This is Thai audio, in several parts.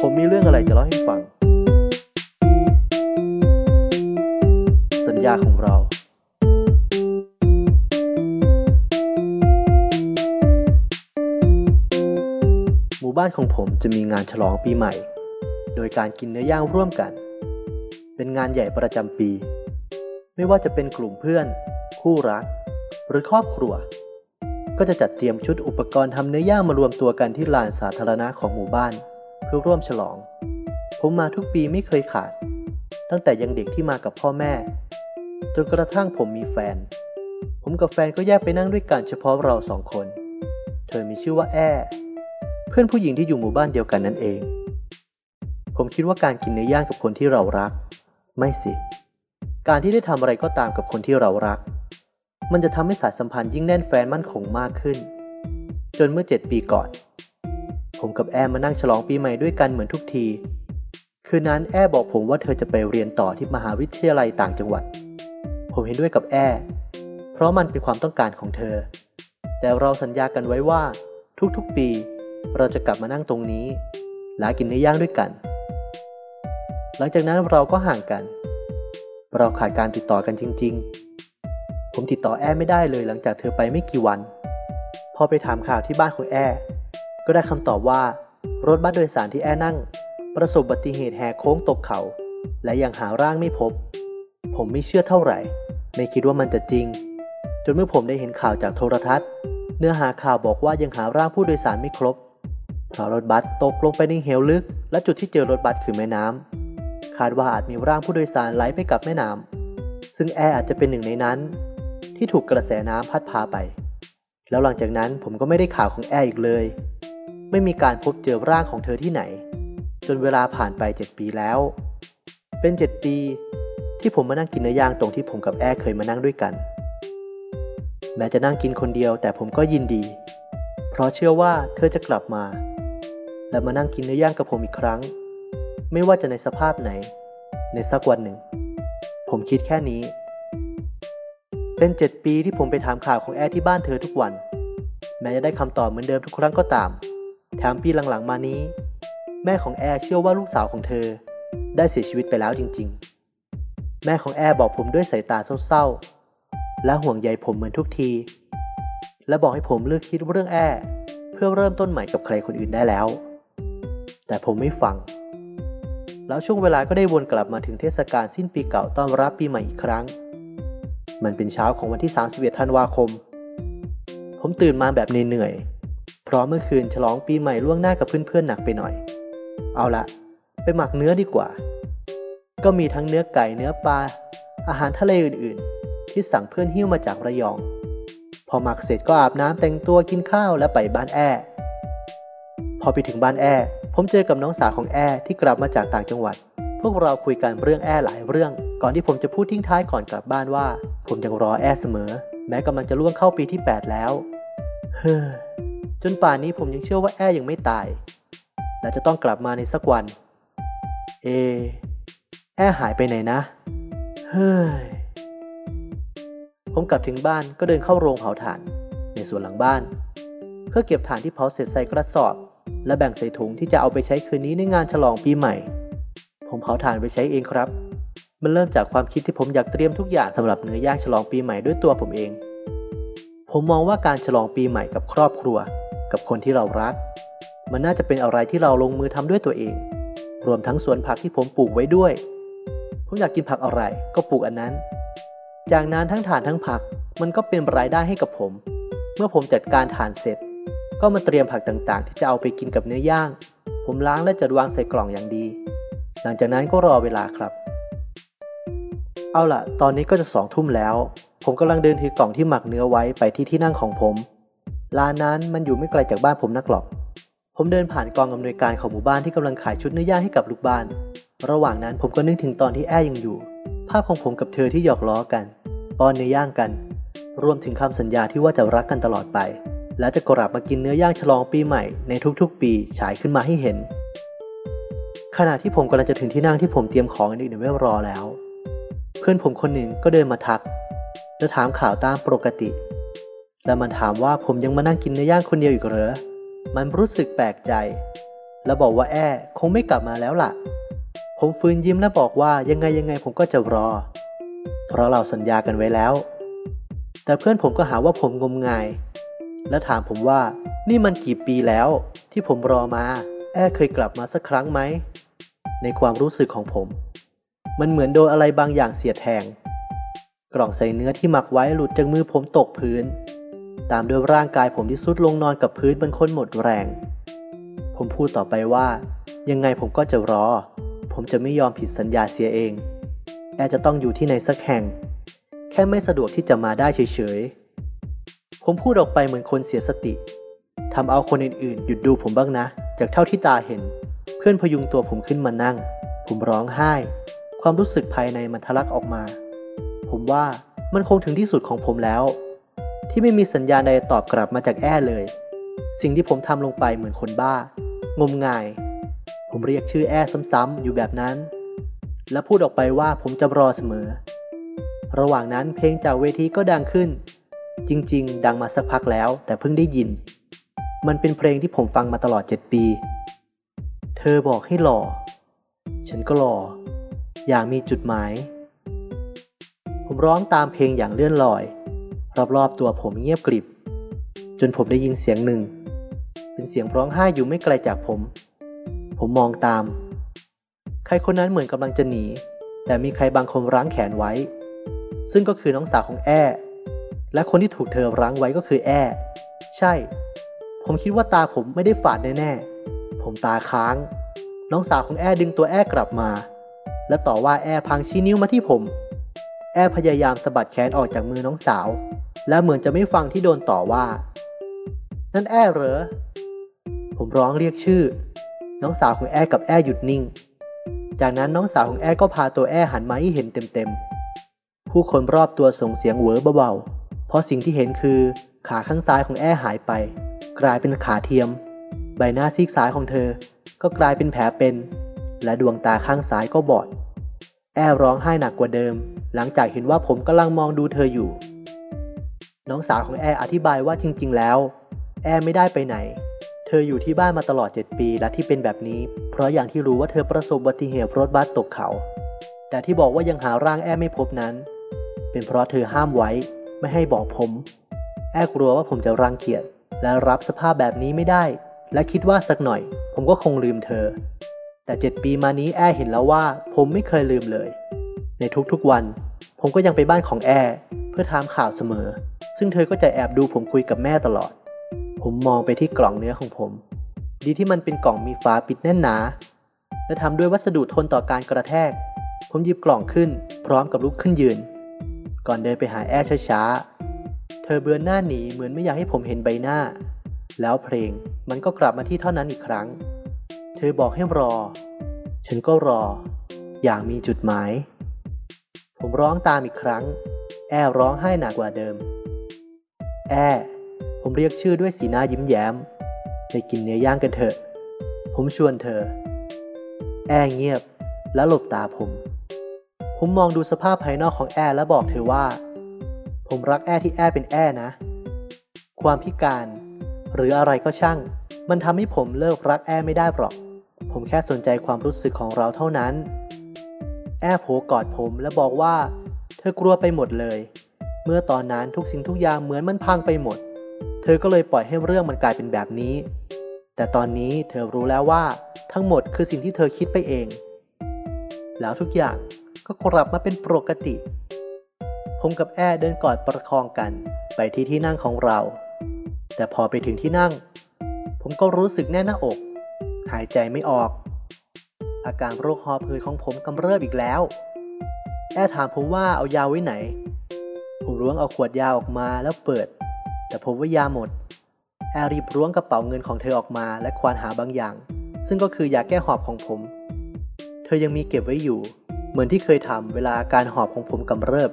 ผมมีเรื่องอะไรจะเล่าให้ฟัง สัญญาของเรา หมู่บ้านของผมจะมีงานฉลองปีใหม่ โดยการกินเนื้อย่างร่วมกัน เป็นงานใหญ่ประจำปี ไม่ว่าจะเป็นกลุ่มเพื่อน คู่รัก หรือครอบครัว ก็จะจัดเตรียมชุดอุปกรณ์ทำเนื้อย่างมารวมตัวกันที่ลานสาธารณะของหมู่บ้าน เพื่อร่วมฉลอง ผมมาทุกปีไม่เคยขาด ตั้งแต่ยังเด็กที่มากับพ่อแม่ จนกระทั่งผมมีแฟน ผมกับแฟนก็แยกไปนั่งด้วยกันเฉพาะเราสองคน เธอมีชื่อว่าแอ้เพื่อนผู้หญิงที่อยู่หมู่บ้านเดียวกันนั่นเอง ผมคิดว่าการกินเนื้อย่างกับคนที่เรารัก ไม่สิ การที่ได้ทำอะไรก็ตามกับคนที่เรารัก มันจะทำให้สายสัมพันธ์ยิ่งแน่นแฟนมั่นคงมากขึ้น จนเมื่อเจ็ดปีก่อน ผมกับแอมมานั่งฉลองปีใหม่ด้วยกันเหมือนทุกที คืนนั้นแอบอกผมว่าเธอจะไปเรียนต่อที่มหาวิทยาลัยต่างจังหวัด ผมเห็นด้วยกับแอเพราะมันเป็นความต้องการของเธอ แต่เราสัญญากันไว้ว่า ทุกๆปี เราจะกลับมานั่งตรงนี้และกินเนื้อย่างด้วยกัน หลังจากนั้นเราก็ห่างกัน เราขาดการติดต่อกันจริง ๆ ผมติดต่อแอไม่ได้เลยหลังจากเธอไปไม่กี่วัน พอไปถามข่าวที่บ้านของแอก็ได้คำตอบว่ารถบัสโดยสารที่แอนั่ง ประสบอุบัติเหตุแหกโค้งตกเขา และยังหาร่างไม่พบ ผมไม่เชื่อเท่าไหร่ ไม่คิดว่ามันจะจริง จนเมื่อผมได้เห็นข่าวจากโทรทัศน์ เนื้อหาข่าวบอกว่ายังหาร่างผู้โดยสารไม่ครบเพราะรถบัสตกลงไปในเหวลึก และจุดที่เจอรถบัสคือแม่น้ำคาดว่าอาจมีร่างผู้โดยสารไหลไปกับแม่น้ำซึ่งแอร์อาจจะเป็นหนึ่งในนั้น ที่ถูกกระแสน้ำพัดพาไป แล้วหลังจากนั้นผมก็ไม่ได้ข่าวของแอร์อีกเลย ไม่มีการพบเจอร่างของเธอที่ไหน จนเวลาผ่านไปเจ็ดปีแล้ว เป็นเจ็ดปีที่ผมมานั่งกินเนื้อย่างตรงที่ผมกับแอร์เคยมานั่งด้วยกัน แม้จะนั่งกินคนเดียวแต่ผมก็ยินดี เพราะเชื่อว่าเธอจะกลับมา และมานั่งกินเนื้อย่างกับผมอีกครั้ง ไม่ว่าจะในสภาพไหน ในสักวันหนึ่ง ผมคิดแค่นี้ เป็นเจ็ดปีที่ผมไปถามข่าวของแอร์ที่บ้านเธอทุกวัน แม้จะได้คำตอบเหมือนเดิมทุกครั้งก็ตาม แถมปีหลังๆมานี้ แม่ของแอร์เชื่อว่าลูกสาวของเธอ ได้เสียชีวิตไปแล้วจริง ๆ แม่ของแอร์บอกผมด้วยสายตาเศร้าๆ และห่วงใยผมเหมือนทุกที และบอกให้ผมเลิกคิดเรื่องแอร์เพื่อเริ่มต้นใหม่กับใครคนอื่นได้แล้ว แต่ผมไม่ฟัง แล้วช่วงเวลาก็ได้วนกลับมาถึงเทศกาลสิ้นปีเก่าต้อนรับปีใหม่อีกครั้ง มันเป็นเช้าของวันที่ 31 ธันวาคม ผมตื่นมาแบบเหนื่อยๆ เพราะเมื่อคืนฉลองปีใหม่ล่วงหน้ากับเพื่อนๆหนักไปหน่อย เอาละไปหมักเนื้อดีกว่า ก็มีทั้งเนื้อไก่เนื้อปลา อาหารทะเลอื่นๆ ที่สั่งเพื่อนหิ้วมาจากระยอง พอหมักเสร็จก็อาบน้ำแต่งตัวกินข้าวและไปบ้านแอพอไปถึงบ้านแอผมเจอกับน้องสาวของแอที่กลับมาจากต่างจังหวัด พวกเราคุยกันเรื่องแอหลายเรื่อง ก่อนที่ผมจะพูดทิ้งท้ายก่อนกลับบ้านว่า ผมยังรอแอเสมอ แม้กำลังจะล่วงเข้าปีที่ 8 แล้ว เฮ้อ จนป่านนี้ผมยังเชื่อว่าแอยังไม่ตาย และจะต้องกลับมาในสักวัน เอ แอหายไปไหนนะ เฮ้ย ผมกลับถึงบ้านก็เดินเข้าโรงเผาถ่าน ในสวนหลังบ้าน เพื่อเก็บถ่านที่เผาเสร็จใส่กระสอบ และแบ่งใส่ถุงที่จะเอาไปใช้คืนนี้ในงานฉลองปีใหม่ ผมเผาถ่านไปใช้เองครับ มันเริ่มจากความคิดที่ผมอยากเตรียมทุกอย่างสำหรับเนื้อย่างฉลองปีใหม่ด้วยตัวผมเอง ผมมองว่าการฉลองปีใหม่กับครอบครัว กับคนที่เรารัก มันน่าจะเป็นอะไรที่เราลงมือทำด้วยตัวเอง รวมทั้งสวนผักที่ผมปลูกไว้ด้วย ผมอยากกินผักอะไรก็ปลูกอันนั้น จากนั้นทั้งถานทั้งผักมันก็เป็นรายได้ให้กับผม เมื่อผมจัดการถ่านเสร็จ ก็มาเตรียมผักต่างๆ ที่จะเอาไปกินกับเนื้อย่าง ผมล้างและจัดวางใส่กล่องอย่างดี หลังจากนั้นก็รอเวลาครับ เอาล่ะ ตอนนี้ก็จะสองทุ่มแล้ว ผมกำลังเดินถือกล่องที่หมักเนื้อไว้ไปที่ที่นั่งของผม ร้านนั้นมันอยู่ไม่ไกลจากบ้านผมนักหรอก ผมเดินผ่านกองอำนวยการของหมู่บ้านที่กำลังขายชุดเนื้อย่างให้กับลูกบ้าน ระหว่างนั้นผมก็นึกถึงตอนที่แอ้ยังอยู่ ภาพของผมกับเธอที่หยอกล้อกันป้อนเนื้อย่างกัน รวมถึงคำสัญญาที่ว่าจะรักกันตลอดไป และจะกลับมากินเนื้อย่างฉลองปีใหม่ในทุกๆ ปีฉายขึ้นมาให้เห็น ขณะที่ผมกำลังจะถึงที่นั่งที่ผมเตรียมของอื่นๆไว้รอแล้ว เพื่อนผมคนหนึ่งก็เดินมาทัก และถามข่าวตามปกติ และมันถามว่าผมยังมานั่งกินเนื้อย่างคนเดียวอีกเหรอ มันรู้สึกแปลกใจ และบอกว่าแอ้คงไม่กลับมาแล้วล่ะ ผมฟื้นยิ้มและบอกว่ายังไงยังไงผมก็จะรอ เพราะเราสัญญากันไว้แล้ว แต่เพื่อนผมก็หาว่าผมงมงาย และถามผมว่านี่มันกี่ปีแล้วที่ผมรอมา แอ้เคยกลับมาสักครั้งไหม ในความรู้สึกของผม มันเหมือนโดนอะไรบางอย่างเสียดแทง กล่องใส่เนื้อที่หมักไว้หลุดจากมือผมตกพื้น ตามด้วยร่างกายผมที่สุดลงนอนกับพื้นบนคนหมดแรง ผมพูดต่อไปว่า ยังไงผมก็จะรอ ผมจะไม่ยอมผิดสัญญาเสียเอง แอจะต้องอยู่ที่ไหนสักแห่ง แค่ไม่สะดวกที่จะมาได้เฉยๆ ผมพูดออกไปเหมือนคนเสียสติทำเอาคนอื่นๆ หยุดดูผมบ้างนะ จากเท่าที่ตาเห็น เพื่อนพยุงตัวผมขึ้นมานั่ง ผมร้องไห้ ความรู้สึกภายในมันทะลักออกมา ผมว่ามันคงถึงที่สุดของผมแล้ว ที่ไม่มีสัญญาณใดตอบกลับมาจากแอ้เลย สิ่งที่ผมทำลงไปเหมือนคนบ้า งมงาย ผมเรียกชื่อแอ้ซ้ำๆอยู่แบบนั้น และพูดออกไปว่าผมจะรอเสมอ ระหว่างนั้นเพลงจากเวทีก็ดังขึ้น จริง ๆ ดังมาสักพักแล้วแต่เพิ่งได้ยิน มันเป็นเพลงที่ผมฟังมาตลอดเจ็ดปี เธอบอกให้หล่อ ฉันก็หล่อ อย่างมีจุดหมาย ผมร้องตามเพลงอย่างเลื่อนลอย รอบๆตัวผมเงียบกริบ จนผมได้ยินเสียงหนึ่ง เป็นเสียงร้องไห้อยู่ไม่ไกลจากผม ผมมองตาม ใครคนนั้นเหมือนกำลังจะหนี แต่มีใครบางคนรั้งแขนไว้ ซึ่งก็คือน้องสาวของแอ้และคนที่ถูกเธอรั้งไว้ก็คือแอ้ใช่ ผมคิดว่าตาผมไม่ได้ฝาดแน่ๆผมตาค้าง น้องสาวของแอ้ดึงตัวแอ้กลับมา และต่อว่าแอ้พังชี้นิ้วมาที่ผม แอ้พยายามสะบัดแขนออกจากมือน้องสาว และเหมือนจะไม่ฟังที่โดนต่อว่า นั่นแอ้เหรอ ผมร้องเรียกชื่อ น้องสาวของแอ้กับแอ้หยุดนิ่ง จากนั้นน้องสาวของแอ้ก็พาตัวแอ้หันมาให้เห็นเต็มๆ ผู้คนรอบตัวส่งเสียงเหวอเบาๆ เพราะสิ่งที่เห็นคือขาข้างซ้ายของแอ้หายไป กลายเป็นขาเทียม ใบหน้าซีกซ้ายของเธอ ก็กลายเป็นแผลเป็น และดวงตาข้างซ้ายก็บอด แอ้ร้องไห้หนักกว่าเดิม หลังจากเห็นว่าผมกำลังมองดูเธออยู่ น้องสาวของแออธิบายว่าจริง ๆ แล้ว แอไม่ได้ไปไหน เธออยู่ที่บ้านมาตลอด 7 ปีและที่เป็นแบบนี้ เพราะอย่างที่รู้ว่าเธอประสบอุบัติเหตุรถบัสตกเขา แต่ที่บอกว่ายังหาร่างแอไม่พบนั้น เป็นเพราะเธอห้ามไว้ไม่ให้บอกผม แอกลัวว่าผมจะรังเกียจและรับสภาพแบบนี้ไม่ได้ และคิดว่าสักหน่อย ผมก็คงลืมเธอ แต่เจ็ดปีมานี้แอเห็นแล้วว่าผมไม่เคยลืมเลย ในทุกๆวัน ผมก็ยังไปบ้านของแอเพื่อถามข่าวเสมอ ซึ่งเธอก็จะแอบดูผมคุยกับแม่ตลอด ผมมองไปที่กล่องเนื้อของผม ดีที่มันเป็นกล่องมีฝาปิดแน่นหนา และทำด้วยวัสดุทนต่อการกระแทก ผมหยิบกล่องขึ้นพร้อมกับลุกขึ้นยืน ก่อนเดินไปหาแอช้าๆ เธอเบือนหน้าหนีเหมือนไม่อยากให้ผมเห็นใบหน้า แล้วเพลงมันก็กลับมาที่เท่านั้นอีกครั้ง เธอบอกให้รอ ฉันก็รอ อย่างมีจุดหมาย ผมร้องตามอีกครั้ง แอร้องไห้หนักกว่าเดิม แอ ผมเรียกชื่อด้วยสีหน้ายิ้มแย้ม ไปกินเนื้อย่างกันเถอะ ผมชวนเธอ แอเงียบและหลบตาผม ผมมองดูสภาพภายนอกของแอและบอกเธอว่า ผมรักแอที่แอเป็นแอนะ ความพิการ หรืออะไรก็ช่าง มันทำให้ผมเลิกรักแอไม่ได้หรอก ผมแค่สนใจความรู้สึกของเราเท่านั้น แอโผกอดผมและบอกว่า เธอกลัวไปหมดเลย เมื่อตอนนั้นทุกสิ่งทุกอย่างเหมือนมันพังไปหมด เธอก็เลยปล่อยให้เรื่องมันกลายเป็นแบบนี้ แต่ตอนนี้เธอรู้แล้วว่าทั้งหมดคือสิ่งที่เธอคิดไปเอง แล้วทุกอย่างก็กลับมาเป็นปกติ ผมกับแอเดินกอดประคองกันไปที่ที่นั่งของเรา แต่พอไปถึงที่นั่ง ผมก็รู้สึกแน่นหน้าอก หายใจไม่ออก อาการโรคหอบหืดของผมกำเริบอีกแล้ว แอดถามผมว่าเอายาไว้ไหน ผมล้วงเอาขวดยาออกมาแล้วเปิด แต่ผมว่ายาหมด แอรีบล้วงกระเป๋าเงินของเธอออกมาและควานหาบางอย่าง ซึ่งก็คือยาแก้หอบของผม เธอยังมีเก็บไว้อยู่ เหมือนที่เคยทำเวลาอาการหอบของผมกำเริบ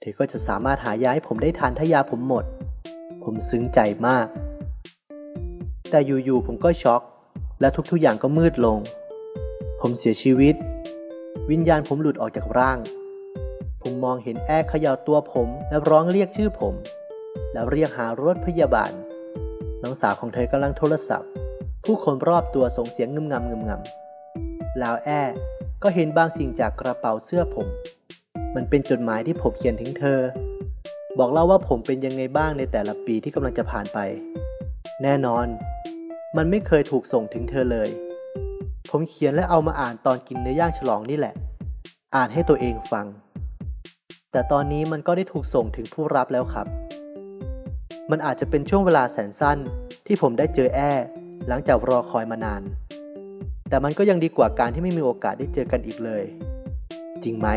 เธอก็จะสามารถหายาให้ผมได้ทานถ้ายาผมหมด ผมซึ้งใจมากแต่อยู่ๆผมก็ช็อก และทุกๆอย่างก็มืดลง ผมเสียชีวิต วิญญาณผมหลุดออกจากร่าง ผมมองเห็นแอร์เขย่าตัวผมและร้องเรียกชื่อผม แล้วเรียกหารถพยาบาล น้องสาวของเธอกำลังโทรศัพท์ ผู้คนรอบตัวส่งเสียงงึมงำงึมงำแล้วแอ้ก็เห็นบางสิ่งจากกระเป๋าเสื้อผม มันเป็นจดหมายที่ผมเขียนถึงเธอ บอกเล่าว่าผมเป็นยังไงบ้างในแต่ละปีที่กำลังจะผ่านไป แน่นอน มันไม่เคยถูกส่งถึงเธอเลย ผมเขียนและเอามาอ่านตอนกินเนื้อย่างฉลองนี่แหละ อ่านให้ตัวเองฟัง แต่ตอนนี้มันก็ได้ถูกส่งถึงผู้รับแล้วครับ มันอาจจะเป็นช่วงเวลาแสนสั้นที่ผมได้เจอแอ้หลังจากรอคอยมานาน แต่มันก็ยังดีกว่าการที่ไม่มีโอกาสได้เจอกันอีกเลย จริงไหม